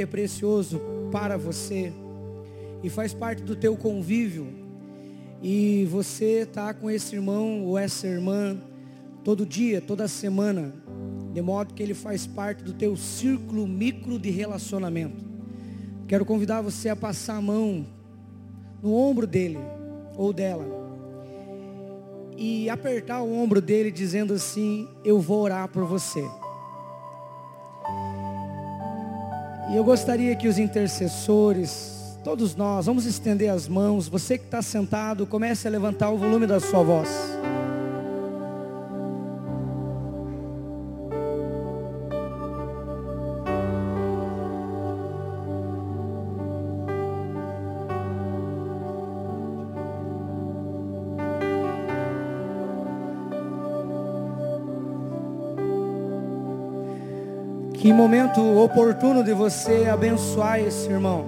é precioso para você e faz parte do teu convívio e você tá com esse irmão ou essa irmã todo dia, toda semana, de modo que ele faz parte do teu círculo micro de relacionamento. Quero convidar você a passar a mão no ombro dele ou dela e apertar o ombro dele dizendo assim: "Eu vou orar por você". E eu gostaria que os intercessores, todos nós, vamos estender as mãos. Você que está sentado, comece a levantar o volume da sua voz. Que momento oportuno de você abençoar esse irmão.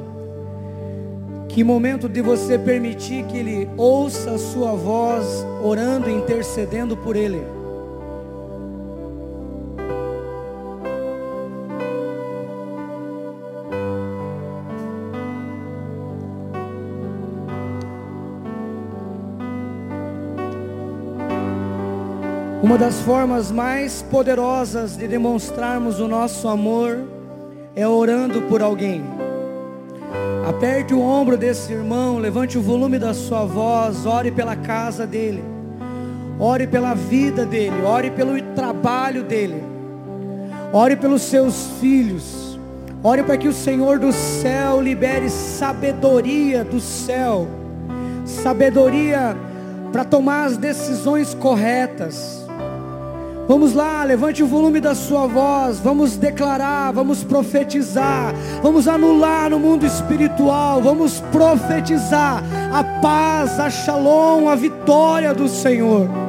Que momento de você permitir que ele ouça a sua voz orando intercedendo por ele. Uma das formas mais poderosas de demonstrarmos o nosso amor é orando por alguém. Aperte o ombro desse irmão, levante o volume da sua voz, ore pela casa dele, ore pela vida dele, ore pelo trabalho dele, ore pelos seus filhos, ore para que o Senhor do céu libere sabedoria do céu, sabedoria para tomar as decisões corretas Vamos lá, levante o volume da sua voz, vamos declarar, vamos profetizar, vamos anular no mundo espiritual, vamos profetizar a paz, a shalom, a vitória do Senhor.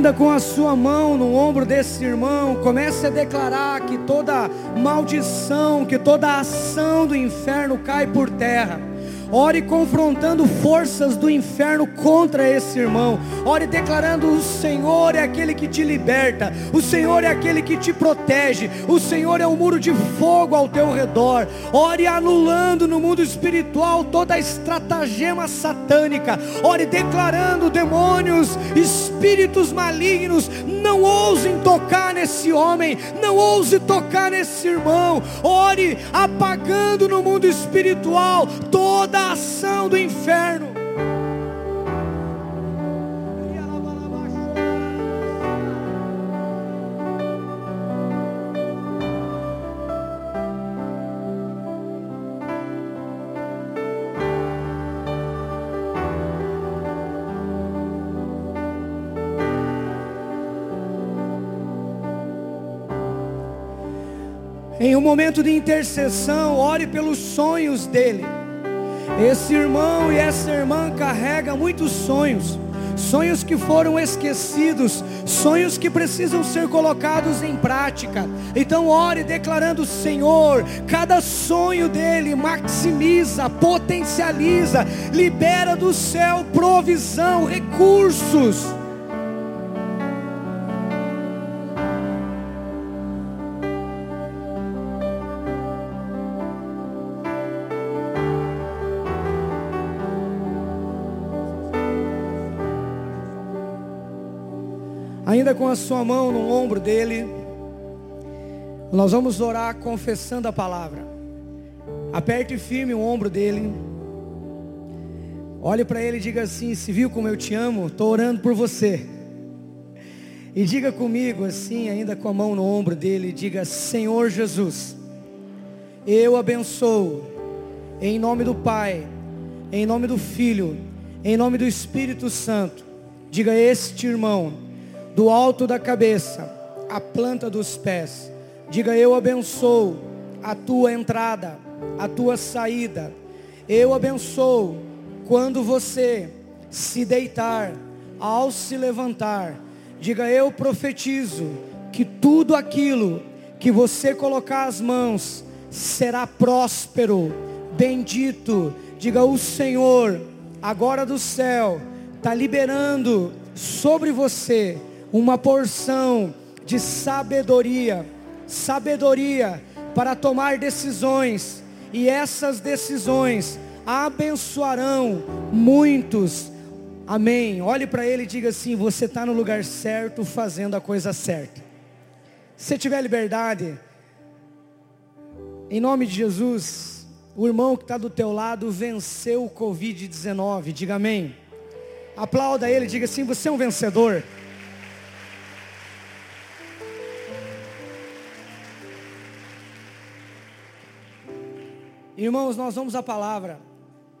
Ainda com a sua mão no ombro desse irmão, comece a declarar que toda maldição, que toda ação do inferno cai por terra. Ore confrontando forças do inferno contra esse irmão. Ore declarando: o Senhor é aquele que te liberta, o Senhor é aquele que te protege, o Senhor é um muro de fogo ao teu redor. Ore anulando no mundo espiritual toda estratagema satânica. Ore declarando: demônios, espíritos malignos, não ousem tocar nesse homem, não ouse tocar nesse irmão. Ore apagando no mundo espiritual toda a ação do inferno. Em um momento de intercessão, ore pelos sonhos dele. Esse irmão e essa irmã carrega muitos sonhos, sonhos que foram esquecidos, sonhos que precisam ser colocados em prática. Então ore declarando: Senhor, cada sonho dele maximiza, potencializa, libera do céu provisão, recursos. Com a sua mão no ombro dele, nós vamos orar confessando a palavra. Aperte firme o ombro dele. Olhe para ele e diga assim: Se viu como eu te amo, estou orando por você. E diga comigo assim, ainda com a mão no ombro dele: Diga, Senhor Jesus, eu abençoo, em nome do Pai, em nome do Filho, em nome do Espírito Santo. Diga, este irmão do alto da cabeça à planta dos pés. Diga: Eu abençoo a tua entrada, a tua saída. Eu abençoo quando você se deitar, ao se levantar, diga: Eu profetizo que tudo aquilo que você colocar as mãos será próspero, bendito. Diga: O Senhor, agora do céu, está liberando sobre você uma porção de sabedoria, sabedoria para tomar decisões, e essas decisões abençoarão muitos. Amém. Olhe para ele e diga assim: você está no lugar certo, fazendo a coisa certa. Se tiver liberdade, em nome de Jesus, o irmão que está do teu lado venceu o Covid-19. Diga amém. Aplauda ele, diga assim: você é um vencedor. Irmãos, nós vamos à palavra.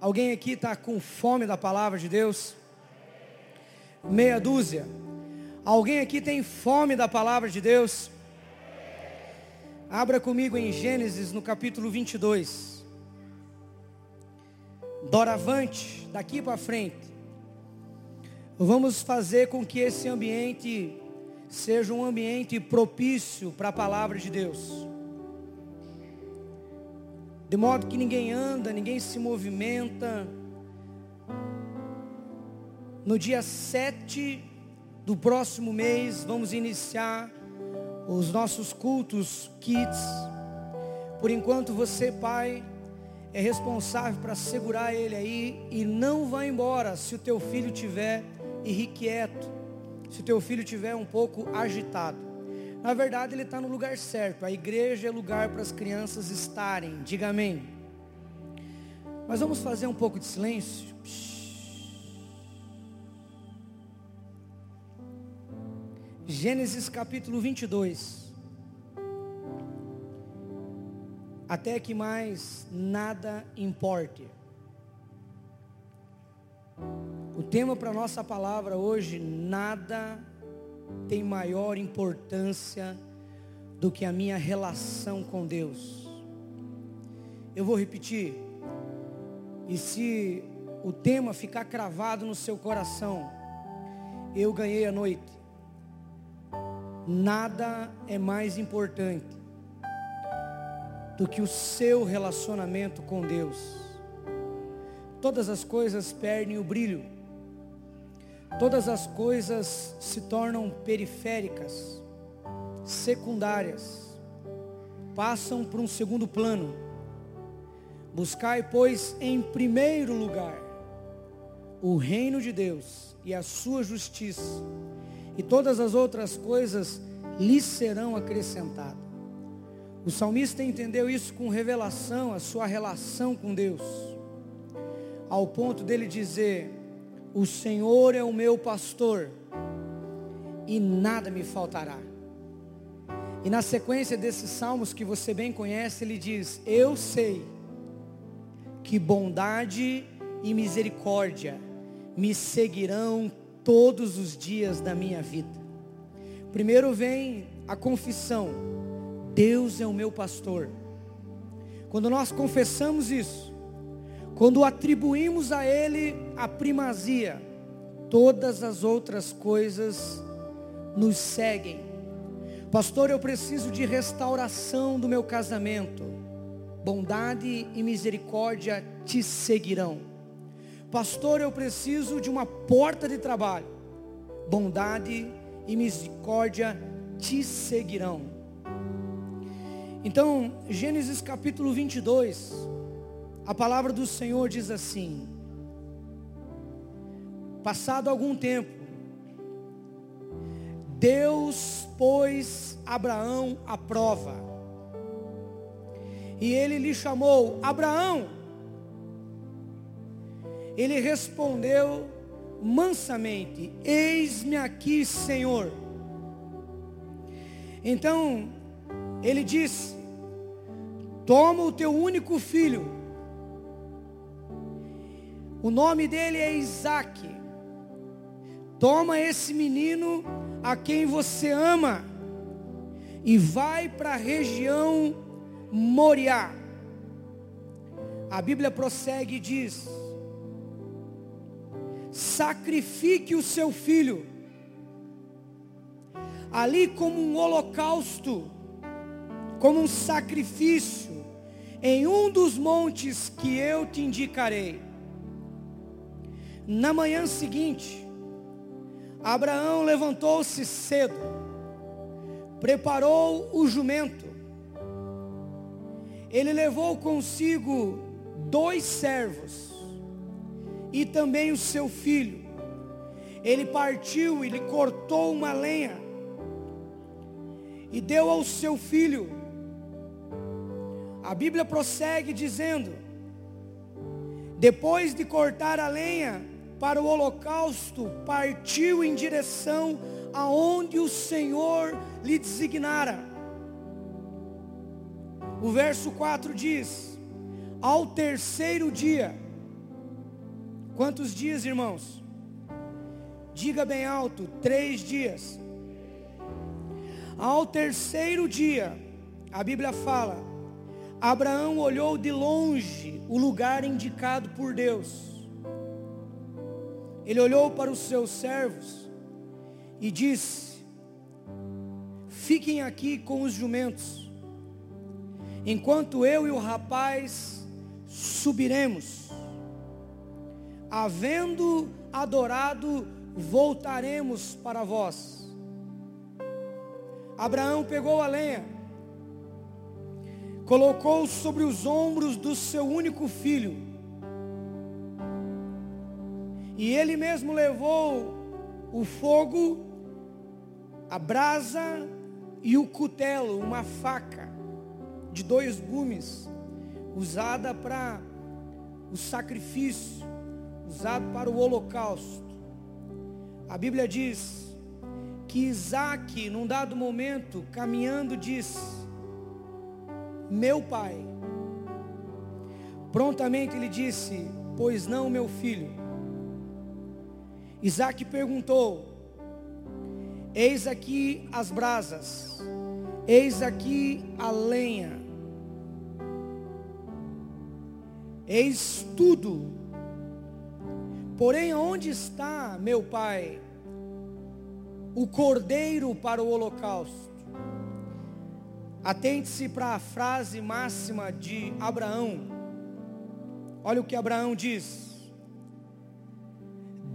Alguém aqui está com fome da palavra de Deus? Meia dúzia. Alguém aqui tem fome da palavra de Deus? Abra comigo em Gênesis no capítulo 22. Doravante, daqui para frente, vamos fazer com que esse ambiente seja um ambiente propício para a palavra de Deus de modo que ninguém anda, ninguém se movimenta. No dia 7 do próximo mês, vamos iniciar os nossos cultos kids. Por enquanto, você, pai, é responsável para segurar ele aí e não vá embora se o teu filho tiver irrequieto, se o teu filho tiver um pouco agitado. Na verdade, ele está no lugar certo. A igreja é lugar para as crianças estarem. Diga amém. Mas vamos fazer um pouco de silêncio. Gênesis capítulo 22. Até que mais nada importe. O tema para nossa palavra hoje, nada tem maior importância do que a minha relação com Deus. Eu vou repetir. E se o tema ficar cravado no seu coração, eu ganhei a noite. Nada é mais importante do que o seu relacionamento com Deus. Todas as coisas perdem o brilho todas as coisas se tornam periféricas, secundárias, passam para um segundo plano. Buscai, pois, em primeiro lugar o reino de Deus e a sua justiça, e todas as outras coisas lhe serão acrescentadas. O salmista entendeu isso com revelação, a sua relação com Deus, ao ponto dele dizer: o Senhor é o meu pastor e nada me faltará. E na sequência desses salmos que você bem conhece, ele diz: Eu sei que bondade e misericórdia me seguirão todos os dias da minha vida. Primeiro vem a confissão: Deus é o meu pastor. Quando nós confessamos isso, quando atribuímos a Ele a primazia, todas as outras coisas nos seguem. Pastor, eu preciso de restauração do meu casamento. Bondade e misericórdia te seguirão. Pastor, eu preciso de uma porta de trabalho. Bondade e misericórdia te seguirão. Então, Gênesis capítulo 22, a palavra do Senhor diz assim: Passado algum tempo, Deus pôs Abraão à prova. E ele lhe chamou: Abraão. Ele respondeu mansamente: Eis-me aqui, Senhor. Então ele disse: Toma o teu único filho o nome dele é Isaac. Toma esse menino a quem você ama e vai para a região Moriá. A Bíblia prossegue e diz: sacrifique o seu filho, ali como um holocausto, como um sacrifício, em um dos montes que eu te indicarei. Na manhã seguinte, Abraão levantou-se cedo, preparou o jumento, ele levou consigo dois servos e também o seu filho. Ele partiu e lhe cortou uma lenha e deu ao seu filho. A Bíblia prossegue dizendo: depois de cortar a lenha para o holocausto, partiu em direção aonde o Senhor lhe designara. O verso 4 diz: Ao terceiro dia, quantos dias, irmãos? Diga bem alto: três dias. Ao terceiro dia, a Bíblia fala: Abraão olhou de longe o lugar indicado por Deus. Ele olhou para os seus servos e disse: Fiquem aqui com os jumentos enquanto eu e o rapaz subiremos. Havendo adorado, voltaremos para vós. Abraão pegou a lenha, colocou sobre os ombros do seu único filho, e ele mesmo levou o fogo, a brasa e o cutelo, uma faca de dois gumes, usada para o sacrifício, usado para o holocausto. A Bíblia diz que Isaac, num dado momento, caminhando, disse: Meu pai. Prontamente ele disse: Pois não, meu filho. Isaac perguntou: Eis aqui as brasas, eis aqui a lenha, Eis tudo. Porém, onde está, meu pai, o cordeiro para o holocausto? Atente-se para a frase máxima de Abraão. Olha o que Abraão diz: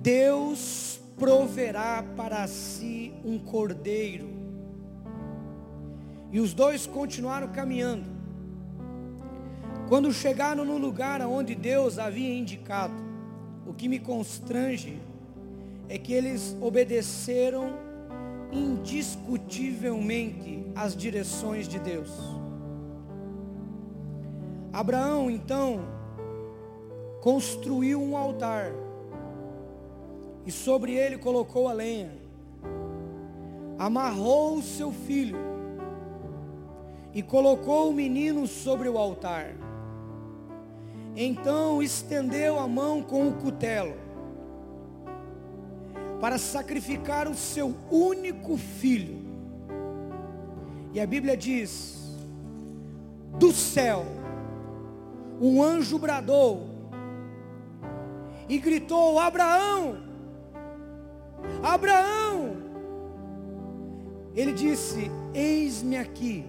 Deus proverá para si um cordeiro. E os dois continuaram caminhando. Quando chegaram no lugar aonde Deus havia indicado, o que me constrange é que eles obedeceram indiscutivelmente as direções de Deus. Abraão então construiu um altar e sobre ele colocou a lenha, amarrou o seu filho e colocou o menino sobre o altar. Então estendeu a mão com o cutelo para sacrificar o seu único filho. E a Bíblia diz: do céu, um anjo bradou e gritou: Abraão, Abraão. Ele disse: Eis-me aqui.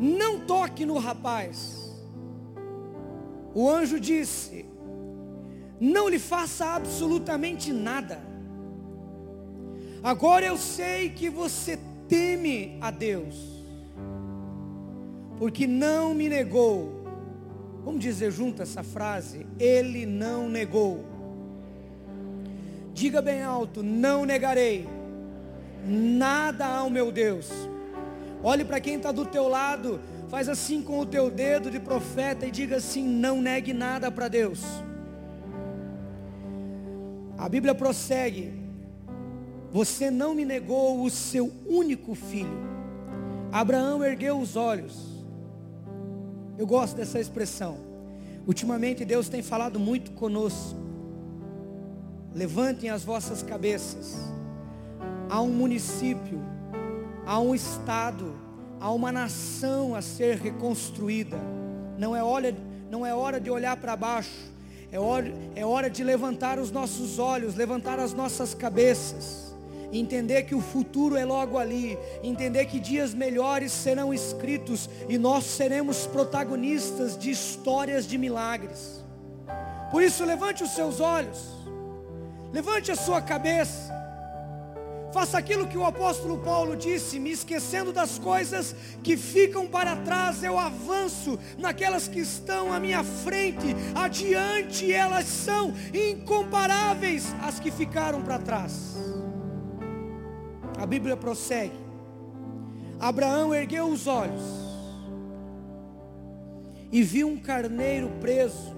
Não toque no rapaz o anjo disse: Não lhe faça absolutamente nada. Agora eu sei que você teme a Deus, porque não me negou. Vamos dizer junto essa frase: Ele não negou. Diga bem alto: Não negarei nada ao meu Deus. Olhe para quem está do teu lado Faz assim com o teu dedo de profeta e diga assim: não negue nada para Deus. A Bíblia prossegue: Você não me negou o seu único filho. Abraão ergueu os olhos. Eu gosto dessa expressão. Ultimamente Deus tem falado muito conosco. Levantem as vossas cabeças. Há um município, há um estado, Há uma nação a ser reconstruída. Não é hora, não é hora de olhar para baixo, É hora, é hora de levantar os nossos olhos, levantar as nossas cabeças, entender que o futuro é logo ali, entender que dias melhores serão escritos e nós seremos protagonistas de histórias de milagres. Por isso, levante os seus olhos, levante a sua cabeça, Faça aquilo que o apóstolo Paulo disse, me esquecendo das coisas que ficam para trás, eu avanço naquelas que estão à minha frente, adiante elas são incomparáveis às que ficaram para trás. A Bíblia prossegue. Abraão ergueu os olhos e viu um carneiro preso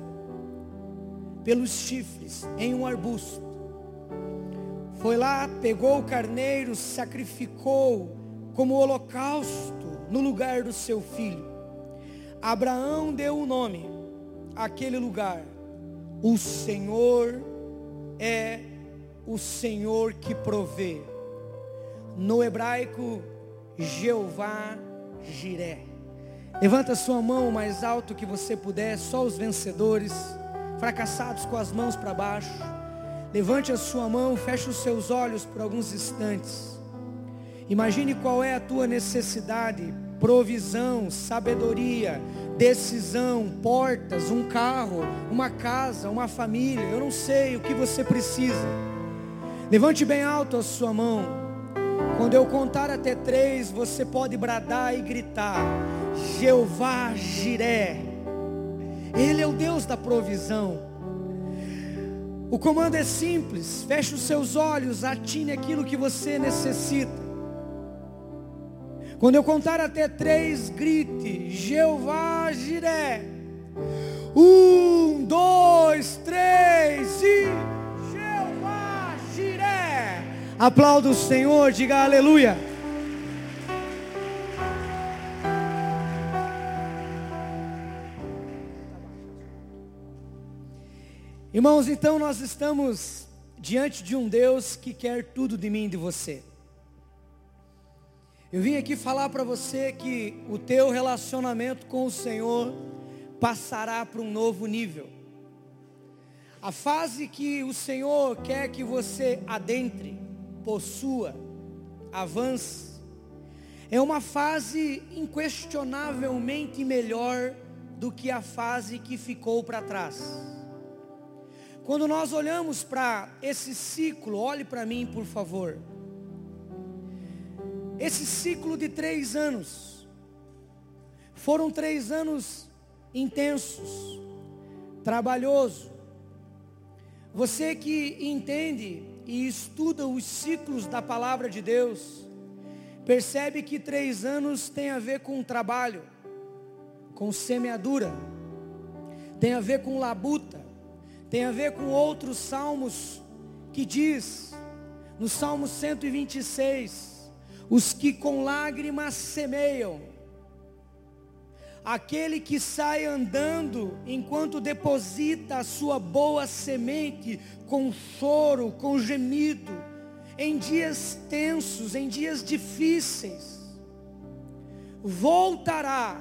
pelos chifres em um arbusto. Foi lá, pegou o carneiro, sacrificou como holocausto no lugar do seu filho. Abraão deu o nome àquele lugar. O Senhor é o Senhor que provê. No hebraico, Jeová Jiré. Levanta sua mão o mais alto que você puder, só os vencedores, fracassados com as mãos para baixo. Levante a sua mão, feche os seus olhos por alguns instantes. Imagine qual é a tua necessidade, provisão, sabedoria, decisão, portas, um carro, uma casa, uma família. Eu não sei o que você precisa. Levante bem alto a sua mão. Quando eu contar até três, você pode bradar e gritar: Jeová Jiré. Ele é o Deus da provisão. O comando é simples: feche os seus olhos, atine aquilo que você necessita. Quando eu contar até três, grite: Jeová Jiré. Um, dois, três e Jeová Jiré. Aplauda o Senhor, diga aleluia. Irmãos, então nós estamos diante de um Deus que quer tudo de mim e de você. Eu vim aqui falar para você que o teu relacionamento com o Senhor passará para um novo nível. A fase que o Senhor quer que você adentre, possua, avance, é uma fase inquestionavelmente melhor do que a fase que ficou para trás. Quando nós olhamos para esse ciclo, olhe para mim, por favor. Esse ciclo de três anos, foram três anos intensos, trabalhoso. Você que entende e estuda os ciclos da palavra de Deus, percebe que três anos tem a ver com trabalho, com semeadura, tem a ver com labuta, tem a ver com outros salmos que diz, no Salmo 126, os que com lágrimas semeiam, aquele que sai andando enquanto deposita a sua boa semente com choro, com gemido, em dias tensos, em dias difíceis, voltará,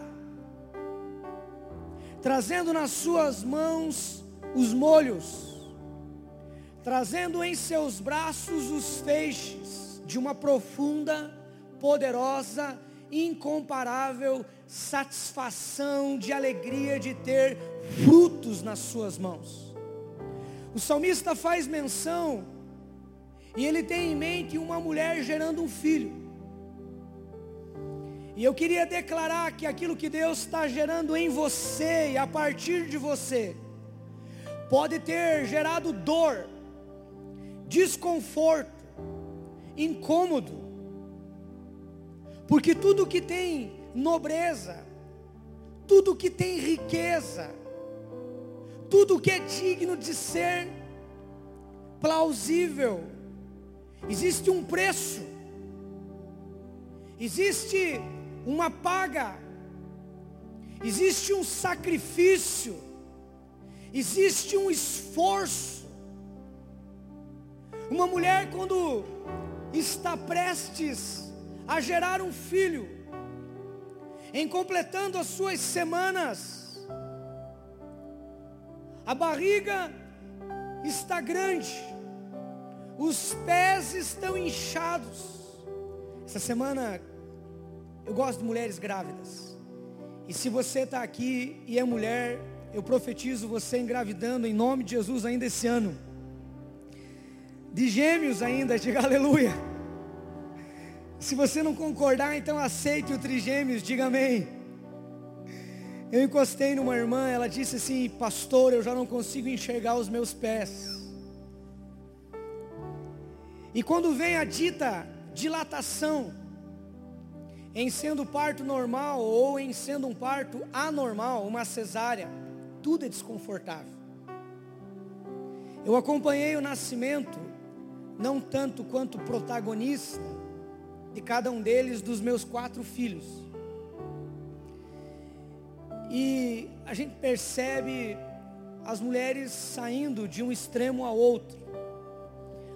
trazendo nas suas mãos os molhos, trazendo em seus braços os feixes de uma profunda, poderosa, incomparável satisfação de alegria de ter frutos nas suas mãos. O salmista faz menção e ele tem em mente uma mulher gerando um filho. E eu queria declarar que aquilo que Deus está gerando em você e a partir de você, pode ter gerado dor, desconforto, incômodo, porque tudo que tem nobreza, tudo que tem riqueza, tudo que é digno de ser plausível, existe um preço, existe uma paga, existe um sacrifício, Existe um esforço. Uma mulher, quando está prestes a gerar um filho, em completando as suas semanas, a barriga está grande, os pés estão inchados. Essa semana eu gosto de mulheres grávidas. E se você está aqui e é mulher, eu profetizo você engravidando em nome de Jesus ainda esse ano. De gêmeos ainda, diga aleluia. Se você não concordar, então aceite o trigêmeos, diga amém. Eu encostei numa irmã, ela disse assim, pastor, eu já não consigo enxergar os meus pés. E quando vem a dita dilatação, em sendo parto normal ou em sendo um parto anormal, uma cesárea, tudo é desconfortável. Eu acompanhei o nascimento, não tanto quanto protagonista, de cada um deles, dos meus quatro filhos. E a gente percebe as mulheres saindo de um extremo ao outro.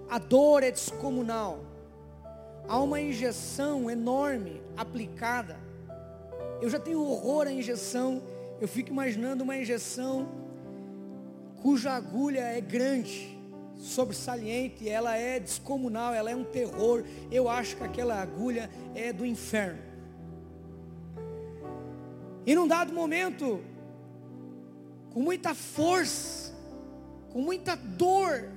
A dor é descomunal há uma injeção enorme aplicada. Eu já tenho horror à injeção. Eu fico imaginando uma injeção cuja agulha é grande, sobresaliente, ela é descomunal, ela é um terror. Eu acho que aquela agulha é do inferno. E num dado momento, com muita força, com muita dor,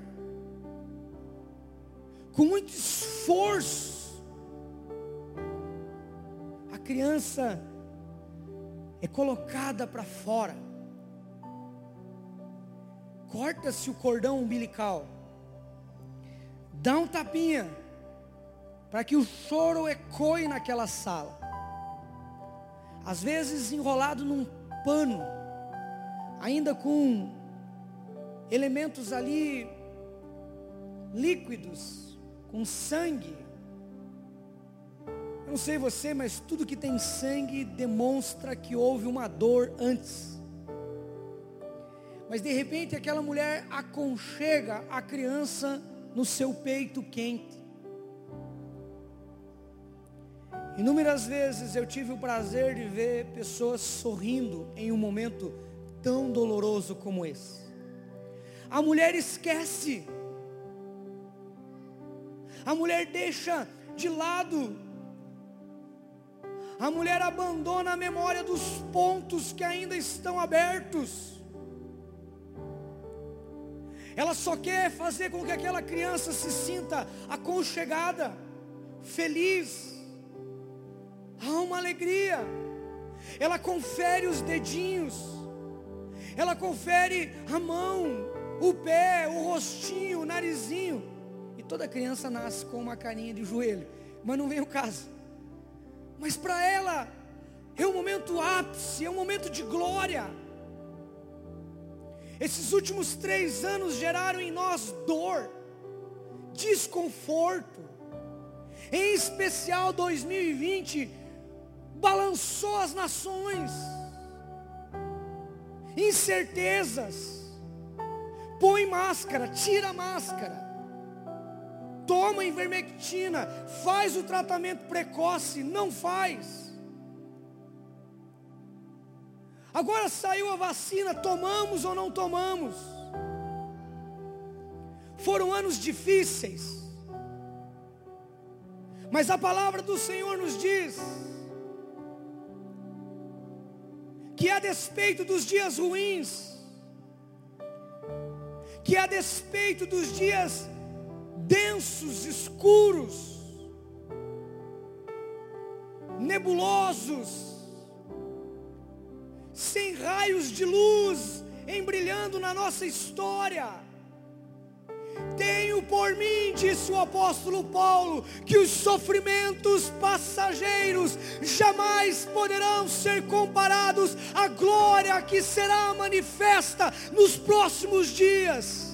com muito esforço, criança é colocada para fora. Corta-se o cordão umbilical. Dá um tapinha para que o choro ecoe naquela sala. Às vezes enrolado num pano, ainda com elementos ali líquidos, com sangue, não sei você, mas tudo que tem sangue demonstra que houve uma dor antes. Mas de repente aquela mulher aconchega a criança no seu peito quente. Inúmeras vezes eu tive o prazer de ver pessoas sorrindo em um momento tão doloroso como esse. A mulher esquece. A mulher deixa de lado a mulher abandona a memória dos pontos que ainda estão abertos. Ela só quer fazer com que aquela criança se sinta aconchegada, feliz. Há uma alegria. Ela confere os dedinhos. Ela confere a mão, o pé, o rostinho, o narizinho. E toda criança nasce com uma carinha de joelho. Mas não vem o caso mas para ela é um momento ápice, é um momento de glória. Esses últimos três anos geraram em nós dor, desconforto, em especial 2020, balançou as nações, incertezas, põe máscara, tira máscara, toma ivermectina, faz o tratamento precoce, não faz. Agora saiu a vacina, tomamos ou não tomamos? Foram anos difíceis, mas a palavra do Senhor nos diz que a despeito dos dias ruins, que a despeito dos dias densos, escuros, nebulosos, sem raios de luz embrilhando na nossa história. Tenho por mim, disse o apóstolo Paulo, que os sofrimentos passageiros jamais poderão ser comparados à glória que será manifesta nos próximos dias.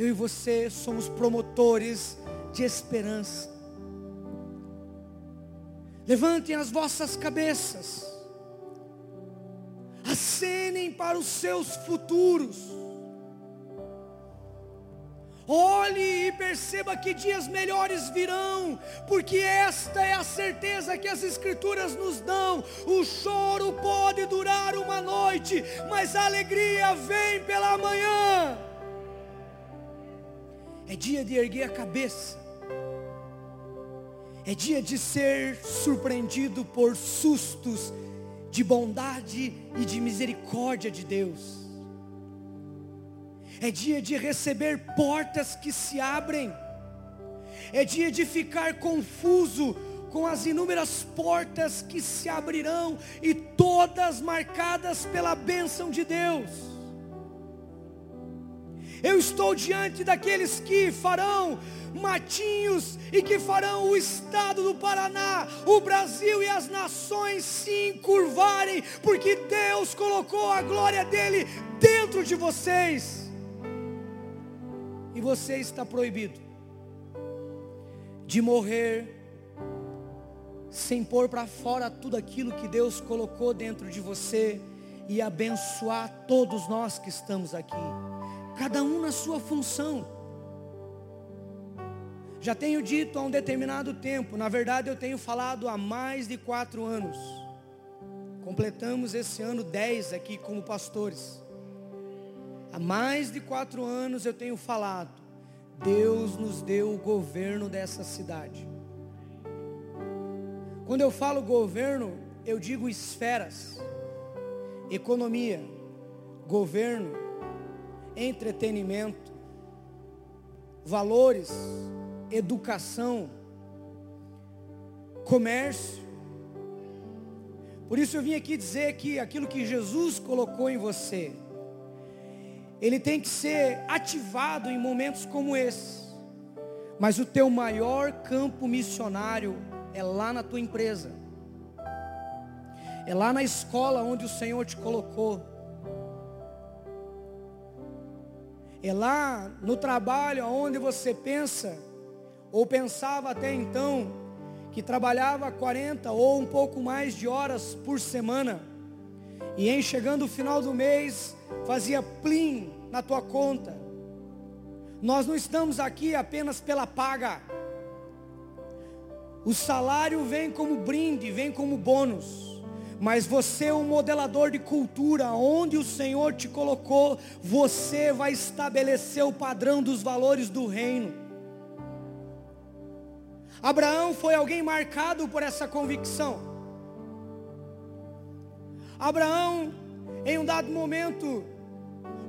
Eu e você somos promotores de esperança. Levantem as vossas cabeças, acenem para os seus futuros, Olhe e perceba que dias melhores virão, porque esta é a certeza que as Escrituras nos dão. O choro pode durar uma noite, mas a alegria vem pela manhã. É dia de erguer a cabeça, é dia de ser surpreendido por sustos de bondade e de misericórdia de Deus. É dia de receber portas que se abrem, é dia de ficar confuso com as inúmeras portas que se abrirão e todas marcadas pela bênção de Deus. Eu estou diante daqueles que farão matinhos e que farão o estado do Paraná, o Brasil e as nações se encurvarem, porque Deus colocou a glória dele dentro de vocês. E você está proibido de morrer sem pôr para fora tudo aquilo que Deus colocou dentro de você e abençoar todos nós que estamos aqui, cada um na sua função. Já tenho dito há um determinado tempo, na verdade eu tenho falado há mais de quatro anos. Completamos esse ano dez aqui como pastores. Há mais de quatro anos eu tenho falado. Deus nos deu o governo dessa cidade. Quando eu falo governo, eu digo esferas, economia, governo, entretenimento, valores, educação, comércio. Por isso eu vim aqui dizer que aquilo que Jesus colocou em você, ele tem que ser ativado em momentos como esse. Mas o teu maior campo missionário é lá na tua empresa. É lá na escola onde o Senhor te colocou. É lá no trabalho onde você pensa, ou pensava até então, que trabalhava 40 ou um pouco mais de horas por semana. E em chegando o final do mês, fazia plim na tua conta. Nós não estamos aqui apenas pela paga. O salário vem como brinde, vem como bônus. Mas você é um modelador de cultura, onde o Senhor te colocou, você vai estabelecer o padrão dos valores do reino. Abraão foi alguém marcado por essa convicção. Abraão, em um dado momento,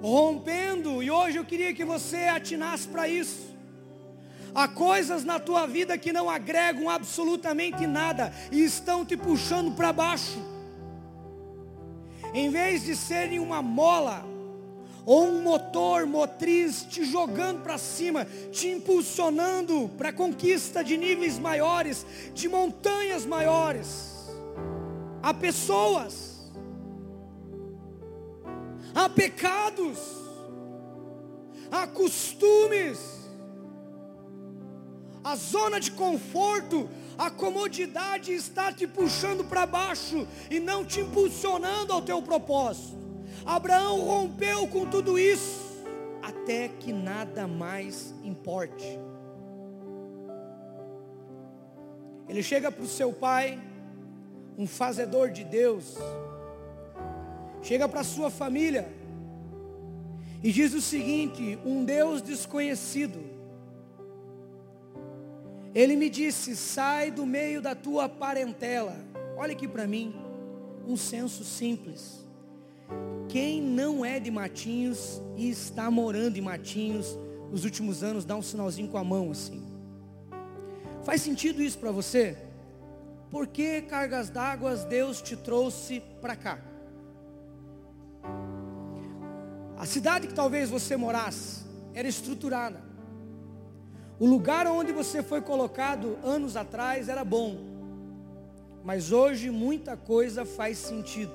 rompendo, e hoje eu queria que você atinasse para isso. Há coisas na tua vida que não agregam absolutamente nada e estão te puxando para baixo. Em vez de serem uma mola ou um motor motriz te jogando para cima, te impulsionando para a conquista de níveis maiores, de montanhas maiores. Há pessoas há pecados, há costumes, a zona de conforto, a comodidade está te puxando para baixo e não te impulsionando ao teu propósito. Abraão rompeu com tudo isso até que nada mais importe. Ele chega para o seu pai, um fazedor de Deus, chega para sua família e diz o seguinte: um Deus desconhecido. Ele me disse: sai do meio da tua parentela. Olha aqui para mim, um senso simples. Quem não é de Matinhos e está morando em Matinhos nos últimos anos, dá um sinalzinho com a mão assim. Faz sentido isso para você? Por que cargas d'água Deus te trouxe para cá? A cidade que talvez você morasse era estruturada. O lugar onde você foi colocado anos atrás era bom. Mas hoje muita coisa faz sentido.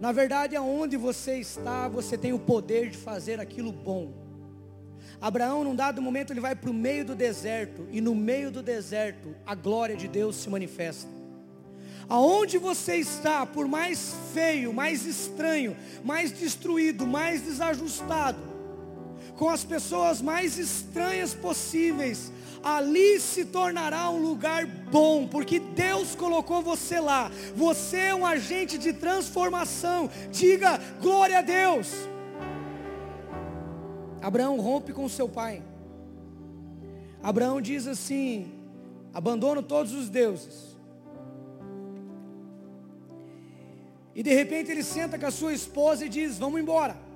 Na verdade, aonde você está, você tem o poder de fazer aquilo bom. Abraão, num dado momento, ele vai para o meio do deserto, e no meio do deserto, a glória de Deus se manifesta. Aonde você está, por mais feio, mais estranho, mais destruído, mais desajustado, com as pessoas mais estranhas possíveis, ali se tornará um lugar bom, porque Deus colocou você lá. Você é um agente de transformação. Diga glória a Deus. Abraão rompe com seu pai. Abraão diz assim: abandono todos os deuses. E de repente ele senta com a sua esposa e diz: Vamos embora.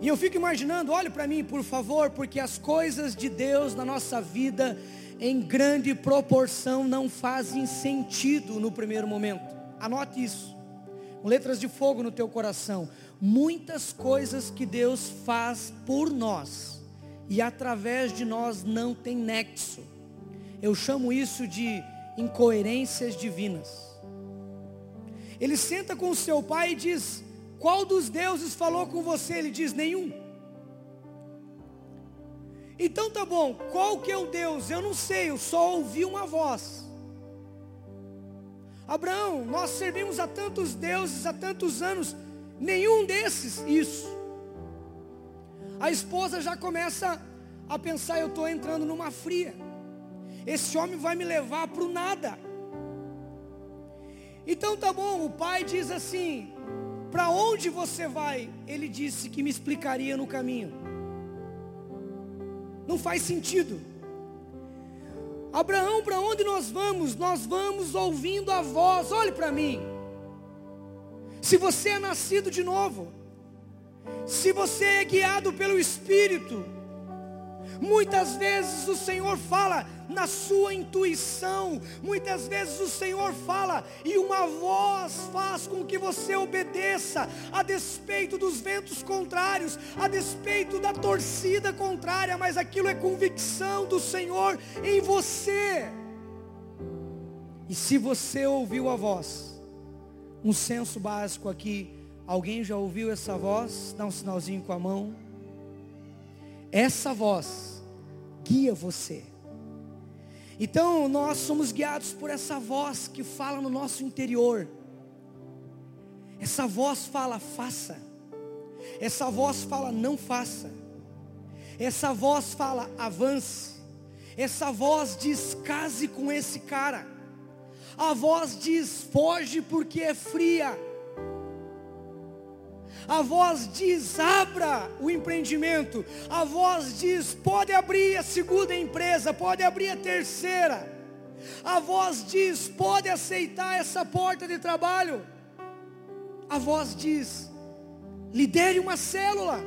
E eu fico imaginando, olhe para mim, por favor, porque as coisas de Deus na nossa vida, em grande proporção, não fazem sentido no primeiro momento. Anote isso, letras de fogo no teu coração. Muitas coisas que Deus faz por nós e através de nós não tem nexo. Eu chamo isso de incoerências divinas. Ele senta com o seu pai e diz: Qual dos deuses falou com você? Ele diz: Nenhum. Então tá bom, qual que é o Deus? Eu não sei, eu só ouvi uma voz. Abraão, nós servimos a tantos deuses há tantos anos, nenhum desses, isso. A esposa já começa a pensar, eu estou entrando numa fria. Esse homem vai me levar para o nada. Então tá bom, o pai diz assim: Para onde você vai? Ele disse que me explicaria no caminho. Não faz sentido. Abraão, para onde nós vamos? Nós vamos ouvindo a voz. Olhe para mim. Se você é nascido de novo, se você é guiado pelo Espírito, muitas vezes o Senhor fala: na sua intuição. Muitas vezes o Senhor fala e uma voz faz com que você obedeça, a despeito dos ventos contrários, a despeito da torcida contrária, mas aquilo é convicção do Senhor em você. E se você ouviu a voz, um senso básico aqui, alguém já ouviu essa voz? Dá um sinalzinho com a mão. Essa voz guia você. Então nós somos guiados por essa voz que fala no nosso interior. Essa voz fala, faça. Essa voz fala, não faça. Essa voz fala, avance. Essa voz diz, case com esse cara. A voz diz, foge porque é fria. A voz diz: abra o empreendimento. A voz diz: pode abrir a segunda empresa, pode abrir a terceira. A voz diz: pode aceitar essa porta de trabalho. A voz diz: lidere uma célula.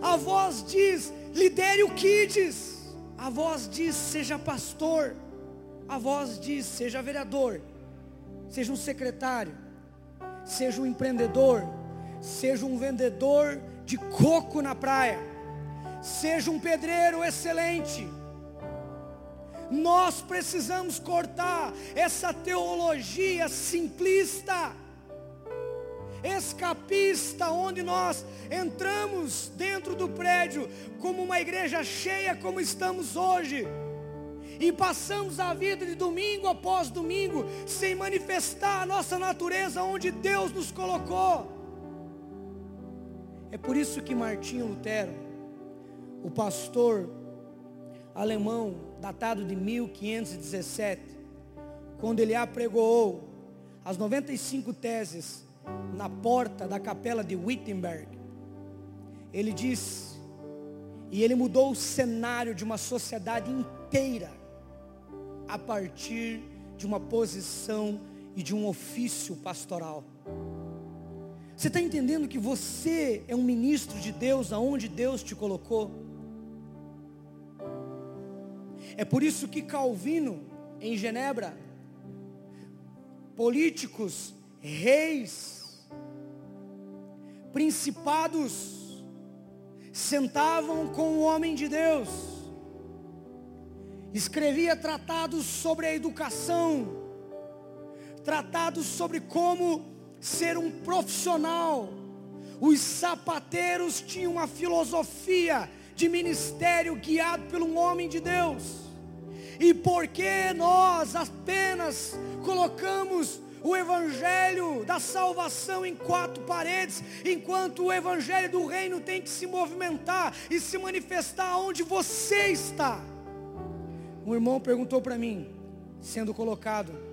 A voz diz: lidere o kids. A voz diz: seja pastor. A voz diz: seja vereador. Seja um secretário. Seja um empreendedor seja um vendedor de coco na praia, seja um pedreiro excelente. Nós precisamos cortar essa teologia simplista, escapista, onde nós entramos dentro do prédio como uma igreja cheia, como estamos hoje e passamos a vida de domingo após domingo sem manifestar a nossa natureza onde Deus nos colocou. É por isso que Martinho Lutero, o pastor alemão, datado de 1517, quando ele apregoou as 95 teses na porta da capela de Wittenberg, ele diz, e ele mudou o cenário de uma sociedade inteira a partir de uma posição e de um ofício pastoral. Você está entendendo que você é um ministro de Deus aonde Deus te colocou? É por isso que Calvino, em Genebra, políticos, reis, principados, sentavam com o homem de Deus, escrevia tratados sobre a educação, tratados sobre como ser um profissional. Os sapateiros tinham uma filosofia de ministério guiado por um homem de Deus. E porque nós apenas colocamos o evangelho da salvação em quatro paredes, enquanto o evangelho do reino tem que se movimentar e se manifestar onde você está. Um irmão perguntou para mim, sendo colocado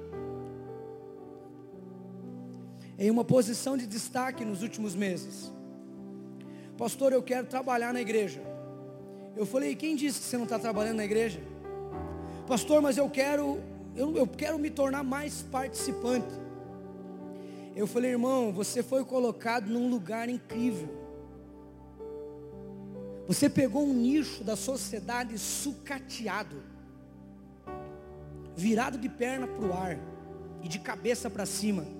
em uma posição de destaque nos últimos meses. Pastor, eu quero trabalhar na igreja. Eu falei, quem disse que você não está trabalhando na igreja? Pastor, mas eu quero, eu, eu quero me tornar mais participante. Eu falei, irmão, você foi colocado num lugar incrível. Você pegou um nicho da sociedade sucateado, virado de perna para o ar e de cabeça para cima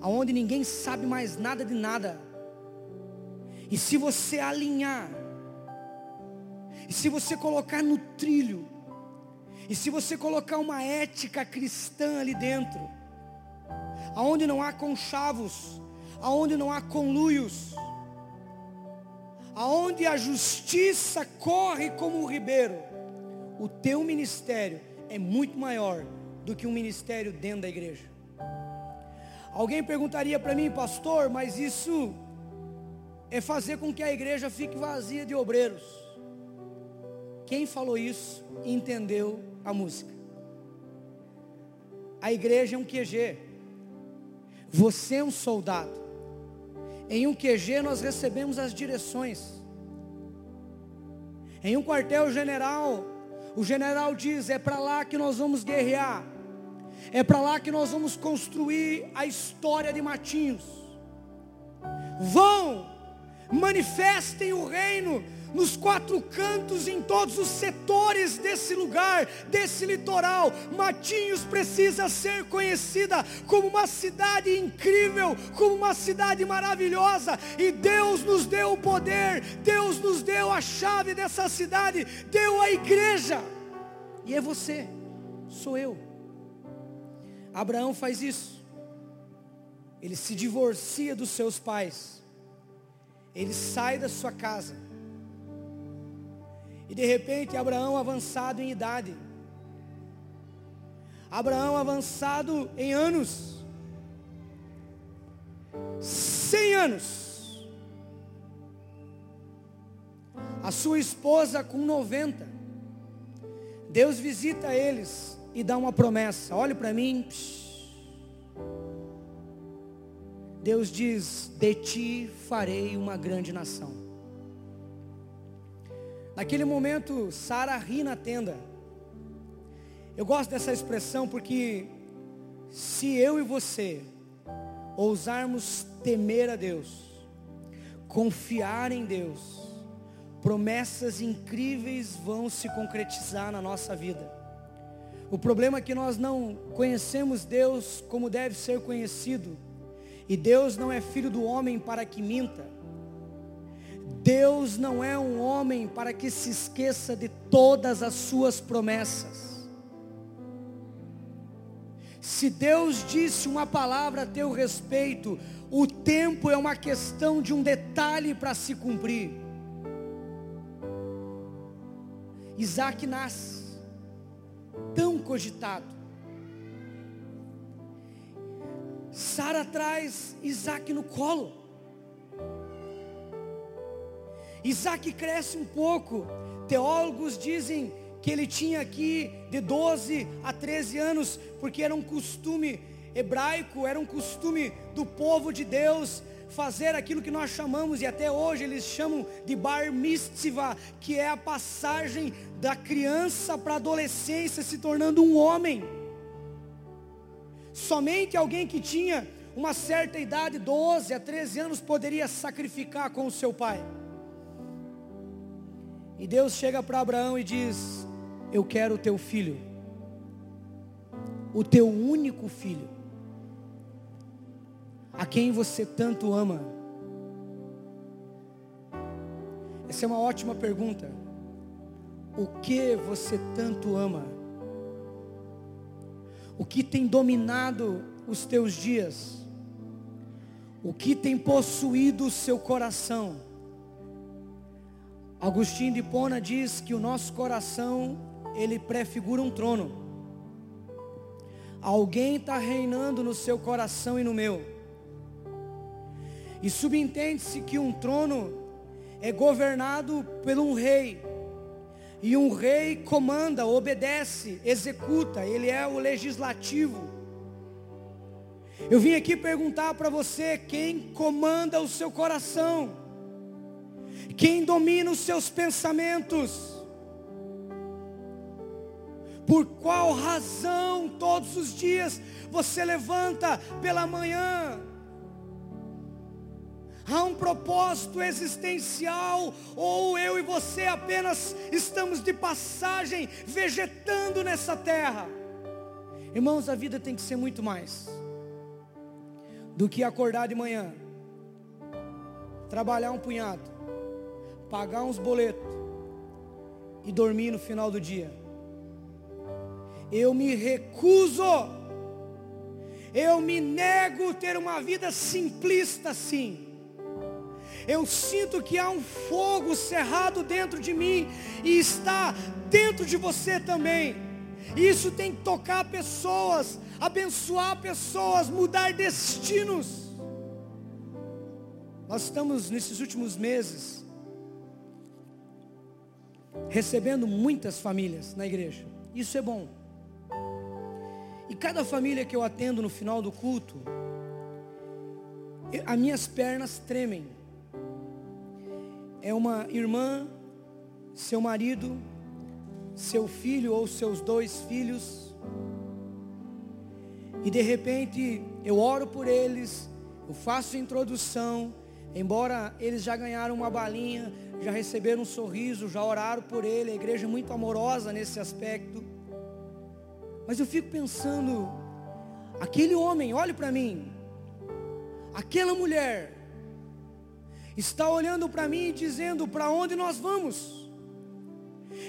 aonde ninguém sabe mais nada de nada. E se você alinhar, e se você colocar no trilho, e se você colocar uma ética cristã ali dentro, aonde não há conchavos, aonde não há conluios, aonde a justiça corre como um ribeiro, o teu ministério é muito maior do que um ministério dentro da igreja. Alguém perguntaria para mim, pastor, mas isso é fazer com que a igreja fique vazia de obreiros. Quem falou isso entendeu a música. A igreja é um QG. Você é um soldado. Em um QG nós recebemos as direções. Em um quartel-general, o general diz: é para lá que nós vamos guerrear. É para lá que nós vamos construir a história de Matinhos. Vão, manifestem o reino nos quatro cantos, em todos os setores desse lugar, desse litoral. Matinhos precisa ser conhecida como uma cidade incrível, como uma cidade maravilhosa. E Deus nos deu o poder, Deus nos deu a chave dessa cidade, deu a igreja. E é você, sou eu. Abraão faz isso. Ele se divorcia dos seus pais. Ele sai da sua casa. E de repente, Abraão avançado em idade. Abraão avançado em anos. Cem anos. A sua esposa com 90. Deus visita eles e dá uma promessa. Olhe para mim. Deus diz: De ti farei uma grande nação. Naquele momento, Sara ri na tenda. Eu gosto dessa expressão porque se eu e você ousarmos temer a Deus, confiar em Deus, promessas incríveis vão se concretizar na nossa vida. O problema é que nós não conhecemos Deus como deve ser conhecido. E Deus não é filho do homem para que minta. Deus não é um homem para que se esqueça de todas as suas promessas. Se Deus disse uma palavra a teu respeito, o tempo é uma questão de um detalhe para se cumprir. Isaac nasce tão cogitado. Sara traz Isaac no colo. Isaac cresce um pouco. Teólogos dizem que ele tinha aqui de 12 a 13 anos, porque era um costume hebraico, era um costume do povo de Deus fazer aquilo que nós chamamos, e até hoje eles chamam de bar mitzvah, que é a passagem da criança para a adolescência se tornando um homem. Somente alguém que tinha uma certa idade, 12 a 13 anos, poderia sacrificar com o seu pai. E Deus chega para Abraão e diz: Eu quero o teu filho, o teu único filho a quem você tanto ama? Essa é uma ótima pergunta. O que você tanto ama? O que tem dominado os teus dias? O que tem possuído o seu coração? Agostinho de Pona diz que o nosso coração, ele prefigura um trono. Alguém está reinando no seu coração e no meu. E subentende-se que um trono é governado por um rei. E um rei comanda, obedece, executa, ele é o legislativo. Eu vim aqui perguntar para você quem comanda o seu coração, quem domina os seus pensamentos. Por qual razão todos os dias você levanta pela manhã? Há um propósito existencial, ou eu e você apenas estamos de passagem, vegetando nessa terra. Irmãos, a vida tem que ser muito mais do que acordar de manhã, trabalhar um punhado, pagar uns boletos e dormir no final do dia. Eu me recuso, eu me nego ter uma vida simplista assim. Eu sinto que há um fogo cerrado dentro de mim e está dentro de você também. Isso tem que tocar pessoas, abençoar pessoas, mudar destinos. Nós estamos nesses últimos meses recebendo muitas famílias na igreja. Isso é bom. E cada família que eu atendo no final do culto, as minhas pernas tremem. É uma irmã, seu marido, seu filho ou seus dois filhos, e de repente eu oro por eles, eu faço introdução, embora eles já ganharam uma balinha, já receberam um sorriso, já oraram por ele, a igreja é muito amorosa nesse aspecto. Mas eu fico pensando, aquele homem, olhe para mim, aquela mulher, está olhando para mim e dizendo: para onde nós vamos?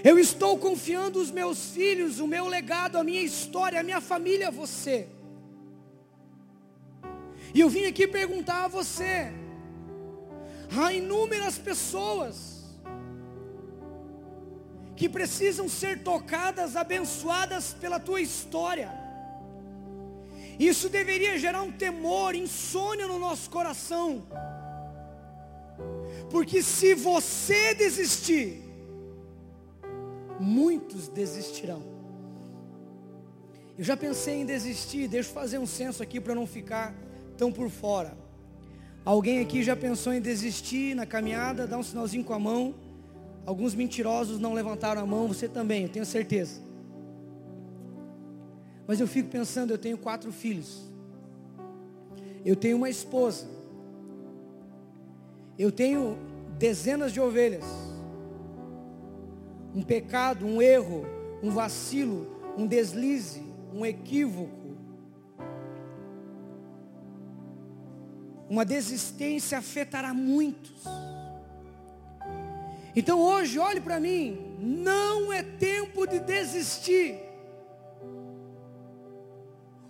Eu estou confiando os meus filhos, o meu legado, a minha história, a minha família a você. E eu vim aqui perguntar a você: há inúmeras pessoas que precisam ser tocadas, abençoadas pela tua história. Isso deveria gerar um temor, insônia no nosso coração. Porque se você desistir, muitos desistirão. Eu já pensei em desistir, deixa eu fazer um censo aqui para não ficar tão por fora. Alguém aqui já pensou em desistir na caminhada? Dá um sinalzinho com a mão. Alguns mentirosos não levantaram a mão, você também, eu tenho certeza. Mas eu fico pensando, eu tenho quatro filhos. Eu tenho uma esposa. Eu tenho dezenas de ovelhas. Um pecado, um erro, um vacilo, um deslize, um equívoco. Uma desistência afetará muitos. Então hoje, olhe para mim, não é tempo de desistir.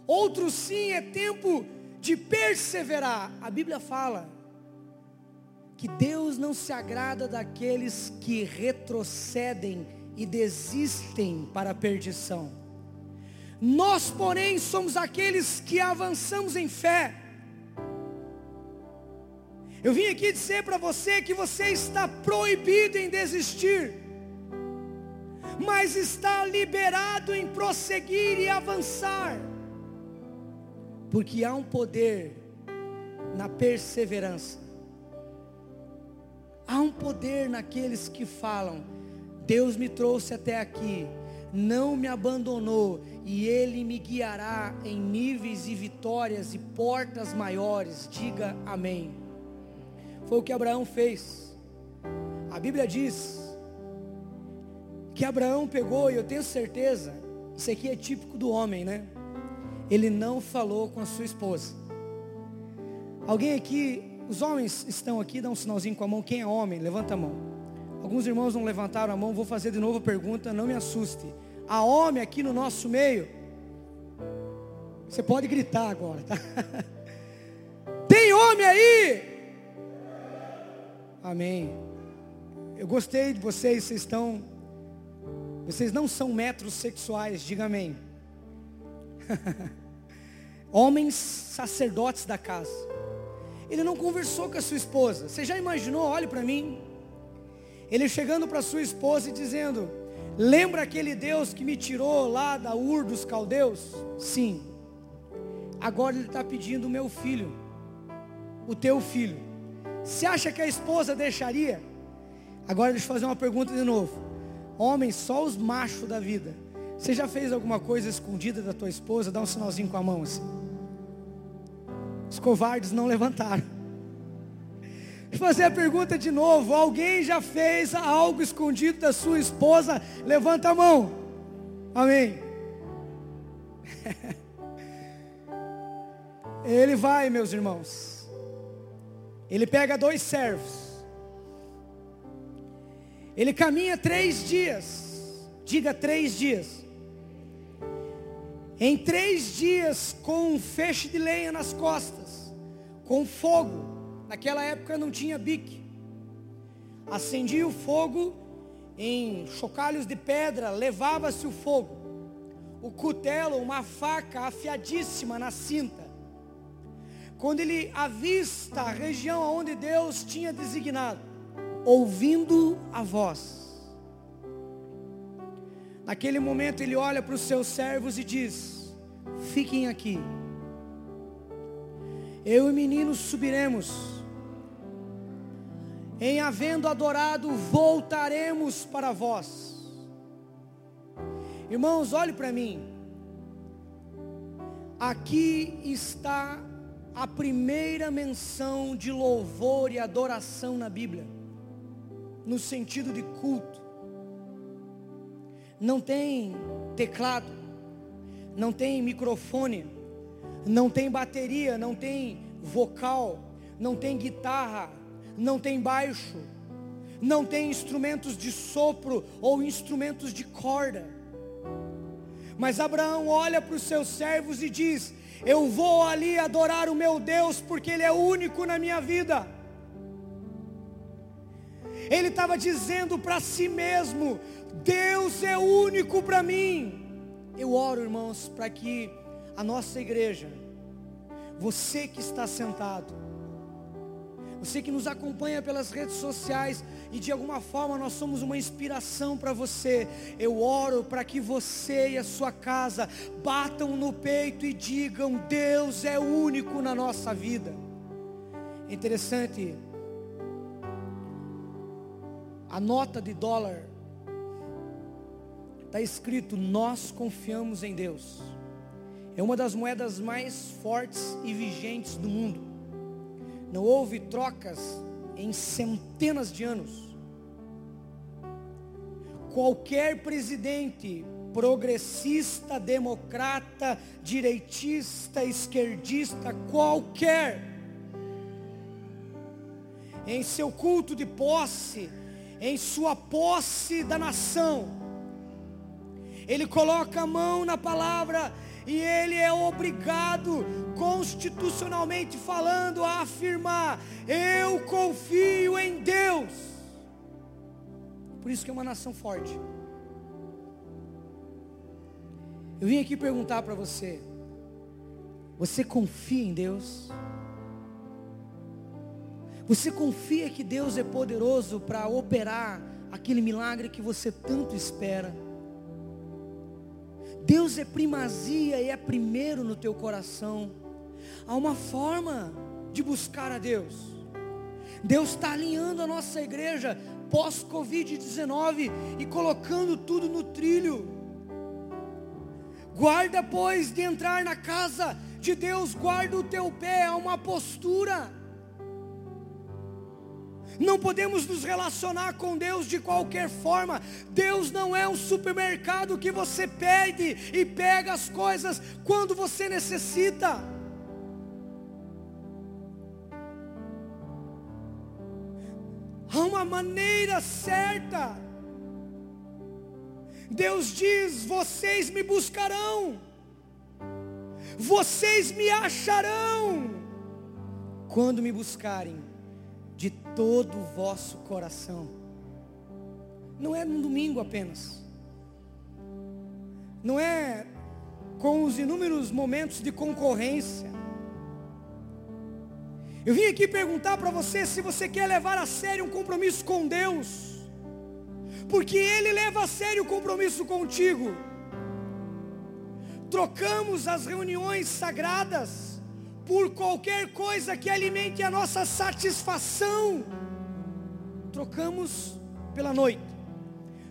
Outro sim é tempo de perseverar. A Bíblia fala que Deus não se agrada daqueles que retrocedem e desistem para a perdição. Nós, porém, somos aqueles que avançamos em fé eu vim aqui dizer para você que você está proibido em desistir, mas está liberado em prosseguir e avançar, porque há um poder na perseverança, há um poder naqueles que falam: Deus me trouxe até aqui, não me abandonou e Ele me guiará em níveis e vitórias e portas maiores. Diga amém. Foi o que Abraão fez. A Bíblia diz que Abraão pegou, e eu tenho certeza, isso aqui é típico do homem, né? Ele não falou com a sua esposa. Alguém aqui, os homens estão aqui, dá um sinalzinho com a mão. Quem é homem? Levanta a mão. Alguns irmãos não levantaram a mão, vou fazer de novo a pergunta, não me assuste. Há homem aqui no nosso meio? Você pode gritar agora, tá? Tem homem aí? Amém. Eu gostei de vocês, vocês estão. Vocês não são metros sexuais, diga amém. Homens sacerdotes da casa. Ele não conversou com a sua esposa. Você já imaginou? Olhe para mim. Ele chegando para sua esposa e dizendo: Lembra aquele Deus que me tirou lá da Ur dos Caldeus? Sim. Agora ele está pedindo o meu filho, o teu filho. Você acha que a esposa deixaria? Agora deixa eu fazer uma pergunta de novo. Homens, só os machos da vida. Você já fez alguma coisa escondida da tua esposa? Dá um sinalzinho com a mão assim. Os covardes não levantaram. Fazer a pergunta de novo. Alguém já fez algo escondido da sua esposa? Levanta a mão. Amém. Ele vai, meus irmãos. Ele pega dois servos. Ele caminha três dias. Diga três dias. Em três dias, com um feixe de lenha nas costas, com fogo. Naquela época não tinha bique. Acendia o fogo em chocalhos de pedra, levava-se o fogo. O cutelo, uma faca afiadíssima na cinta quando ele avista a região onde Deus tinha designado, ouvindo a voz. Naquele momento ele olha para os seus servos e diz: Fiquem aqui. Eu e o menino subiremos. Em havendo adorado, voltaremos para vós. Irmãos, olhe para mim. Aqui está a primeira menção de louvor e adoração na Bíblia, no sentido de culto. Não tem teclado, não tem microfone, não tem bateria, não tem vocal, não tem guitarra, não tem baixo, não tem instrumentos de sopro ou instrumentos de corda. Mas Abraão olha para os seus servos e diz: eu vou ali adorar o meu Deus porque Ele é único na minha vida. Ele estava dizendo para si mesmo: Deus é único para mim. Eu oro, irmãos, para que a nossa igreja, você que está sentado, você que nos acompanha pelas redes sociais e de alguma forma nós somos uma inspiração para você. Eu oro para que você e a sua casa batam no peito e digam: Deus é único na nossa vida. Interessante. A nota de dólar está escrito: Nós confiamos em Deus. É uma das moedas mais fortes e vigentes do mundo. Não houve trocas em centenas de anos. Qualquer presidente progressista, democrata, direitista, esquerdista, qualquer, em seu culto de posse, em sua posse da nação, ele coloca a mão na palavra e ele é obrigado, constitucionalmente falando, a afirmar: Eu confio em Deus. Por isso que é uma nação forte. Eu vim aqui perguntar para você: Você confia em Deus? Você confia que Deus é poderoso para operar aquele milagre que você tanto espera? Deus é primazia e é primeiro no teu coração. Há uma forma de buscar a Deus. Deus está alinhando a nossa igreja pós-Covid-19 e colocando tudo no trilho. Guarda, pois, de entrar na casa de Deus, guarda o teu pé, a uma postura. Não podemos nos relacionar com Deus de qualquer forma. Deus não é um supermercado que você pede e pega as coisas quando você necessita. Há uma maneira certa. Deus diz: vocês me buscarão, vocês me acharão, quando me buscarem de todo o vosso coração. Não é num domingo apenas. Não é com os inúmeros momentos de concorrência. Eu vim aqui perguntar para você se você quer levar a sério um compromisso com Deus, porque Ele leva a sério o compromisso contigo. Trocamos as reuniões sagradas por qualquer coisa que alimente a nossa satisfação. Trocamos pela noite,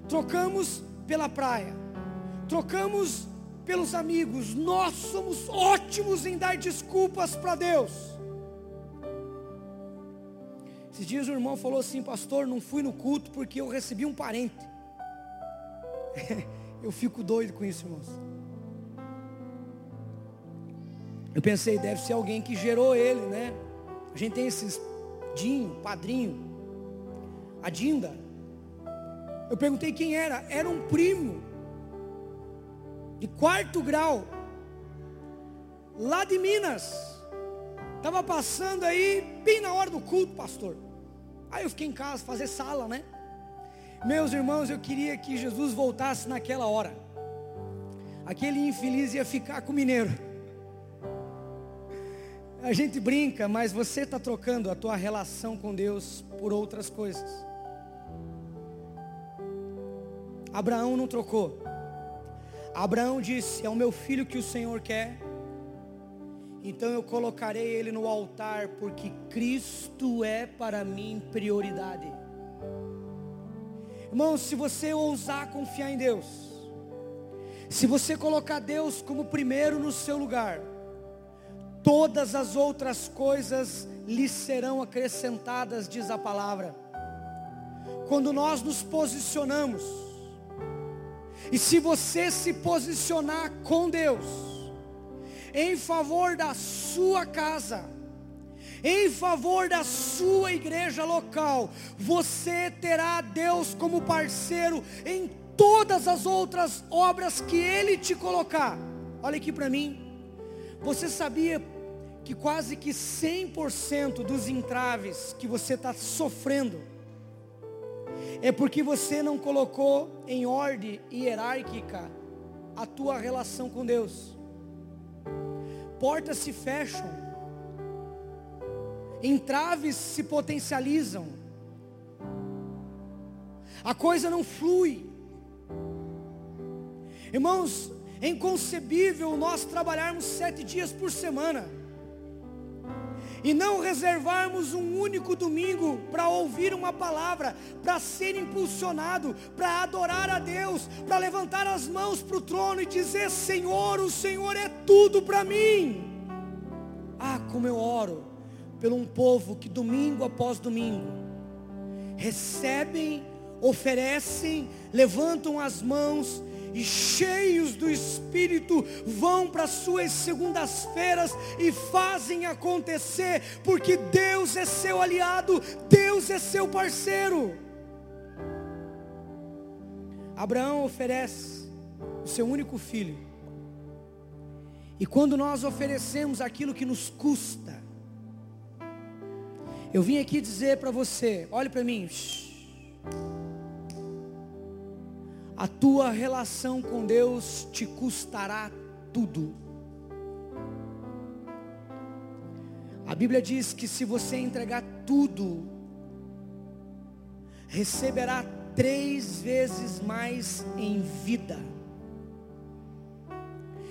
trocamos pela praia, trocamos pelos amigos. Nós somos ótimos em dar desculpas para Deus. Esses dias o irmão falou assim, pastor, não fui no culto porque eu recebi um parente. eu fico doido com isso, irmãos. Eu pensei, deve ser alguém que gerou ele, né? A gente tem esses Dinho, padrinho, a Dinda. Eu perguntei quem era, era um primo, de quarto grau, lá de Minas. Estava passando aí, bem na hora do culto, pastor. Aí eu fiquei em casa, fazer sala, né? Meus irmãos, eu queria que Jesus voltasse naquela hora. Aquele infeliz ia ficar com o mineiro. A gente brinca, mas você está trocando a tua relação com Deus por outras coisas. Abraão não trocou. Abraão disse: É o meu filho que o Senhor quer então eu colocarei ele no altar, porque Cristo é para mim prioridade. Irmãos, se você ousar confiar em Deus, se você colocar Deus como primeiro no seu lugar, todas as outras coisas lhe serão acrescentadas, diz a palavra. Quando nós nos posicionamos, e se você se posicionar com Deus, em favor da sua casa, em favor da sua igreja local, você terá Deus como parceiro em todas as outras obras que Ele te colocar. Olha aqui para mim. Você sabia que quase que 100% dos entraves que você está sofrendo é porque você não colocou em ordem hierárquica a tua relação com Deus portas se fecham, entraves se potencializam, a coisa não flui. Irmãos, é inconcebível nós trabalharmos sete dias por semana e não reservarmos um único domingo para ouvir uma palavra, para ser impulsionado, para adorar a Deus, para levantar as mãos para o trono e dizer: Senhor, o Senhor é tudo para mim. Ah, como eu oro pelo um povo que domingo após domingo recebem, oferecem, levantam as mãos e cheios do Espírito vão para suas segundas-feiras e fazem acontecer, porque Deus é seu aliado, Deus é seu parceiro. Abraão oferece o seu único filho. E quando nós oferecemos aquilo que nos custa, eu vim aqui dizer para você, olhe para mim. A tua relação com Deus te custará tudo. A Bíblia diz que se você entregar tudo, receberá três vezes mais em vida.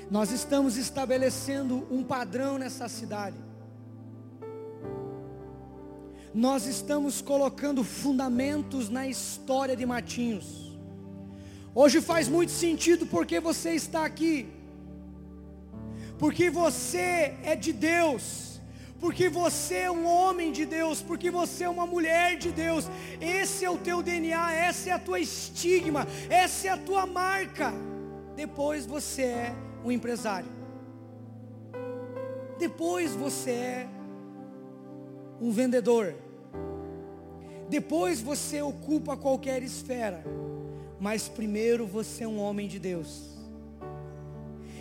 Nós estamos estabelecendo um padrão nessa cidade. Nós estamos colocando fundamentos na história de Matinhos. Hoje faz muito sentido porque você está aqui. Porque você é de Deus. Porque você é um homem de Deus, porque você é uma mulher de Deus. Esse é o teu DNA, essa é a tua estigma, essa é a tua marca. Depois você é um empresário. Depois você é um vendedor. Depois você ocupa qualquer esfera mas primeiro você é um homem de Deus.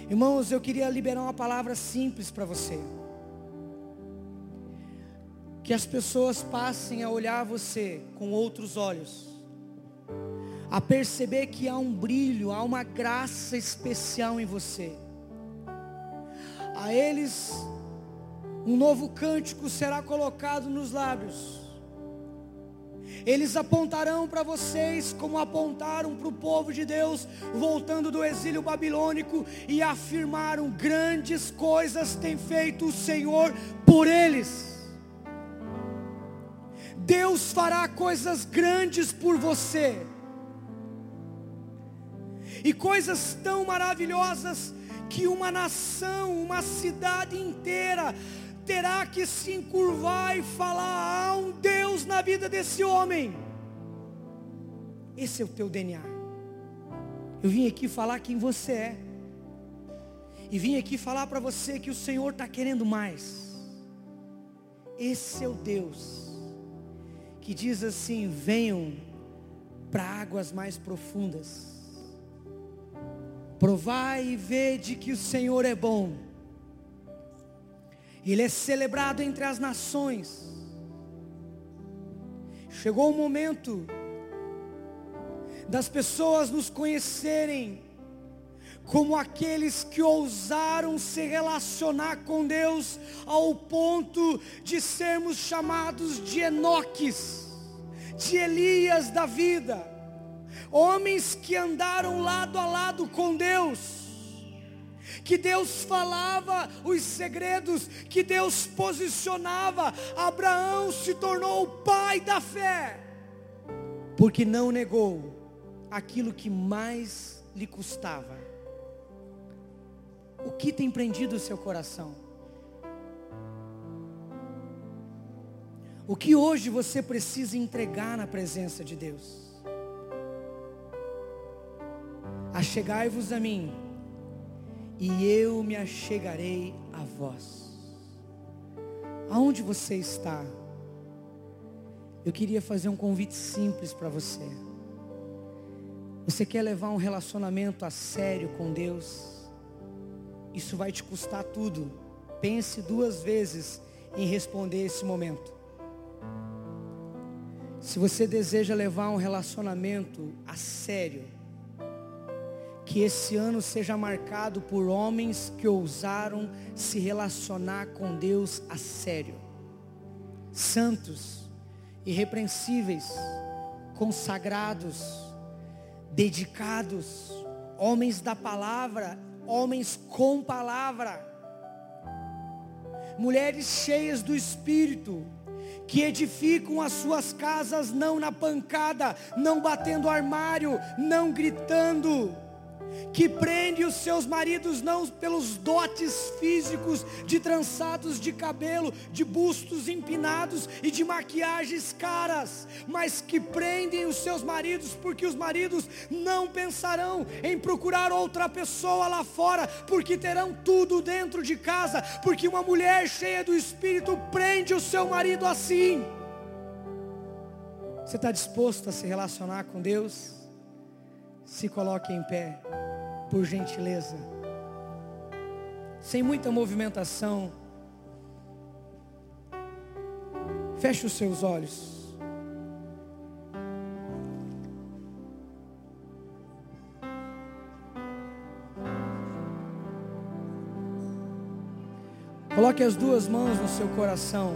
Irmãos, eu queria liberar uma palavra simples para você. Que as pessoas passem a olhar você com outros olhos, a perceber que há um brilho, há uma graça especial em você. A eles um novo cântico será colocado nos lábios. Eles apontarão para vocês como apontaram para o povo de Deus, voltando do exílio babilônico, e afirmaram: grandes coisas tem feito o Senhor por eles. Deus fará coisas grandes por você, e coisas tão maravilhosas que uma nação, uma cidade inteira terá que se encurvar e falar: há um Deus na vida desse homem. Esse é o teu DNA. Eu vim aqui falar quem você é. E vim aqui falar para você que o Senhor está querendo mais. Esse é o Deus que diz assim: venham para águas mais profundas. Provai e vede que o Senhor é bom ele é celebrado entre as nações. Chegou o momento das pessoas nos conhecerem como aqueles que ousaram se relacionar com Deus ao ponto de sermos chamados de Enoques, de Elias da vida, homens que andaram lado a lado com Deus que Deus falava os segredos, que Deus posicionava. Abraão se tornou o pai da fé, porque não negou aquilo que mais lhe custava. O que tem prendido o seu coração? O que hoje você precisa entregar na presença de Deus? Achegai-vos a mim e eu me achegarei a vós. Aonde você está? Eu queria fazer um convite simples para você. Você quer levar um relacionamento a sério com Deus? Isso vai te custar tudo. Pense duas vezes em responder esse momento. Se você deseja levar um relacionamento a sério, que esse ano seja marcado por homens que ousaram se relacionar com Deus a sério. Santos, irrepreensíveis, consagrados, dedicados, homens da palavra, homens com palavra. Mulheres cheias do espírito, que edificam as suas casas não na pancada, não batendo armário, não gritando, que prende os seus maridos não pelos dotes físicos de trançados de cabelo, de bustos empinados e de maquiagens caras, mas que prendem os seus maridos porque os maridos não pensarão em procurar outra pessoa lá fora, porque terão tudo dentro de casa, porque uma mulher cheia do espírito prende o seu marido assim. Você está disposto a se relacionar com Deus? Se coloque em pé por gentileza. Sem muita movimentação. Feche os seus olhos. Coloque as duas mãos no seu coração.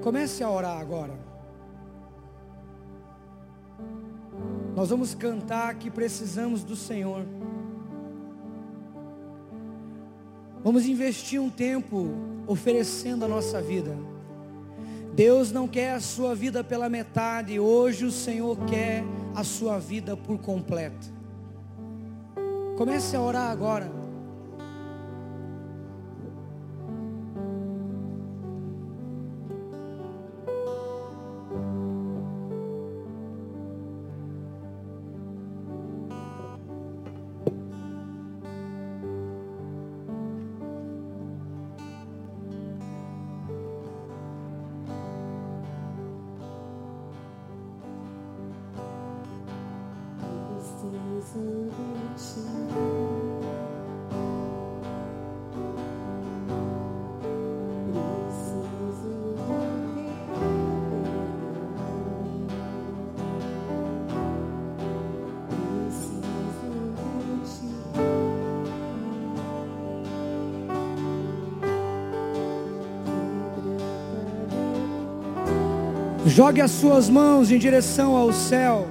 Comece a orar agora. Nós vamos cantar que precisamos do Senhor. Vamos investir um tempo oferecendo a nossa vida. Deus não quer a sua vida pela metade, hoje o Senhor quer a sua vida por completo. Comece a orar agora. Jogue as suas mãos em direção ao céu.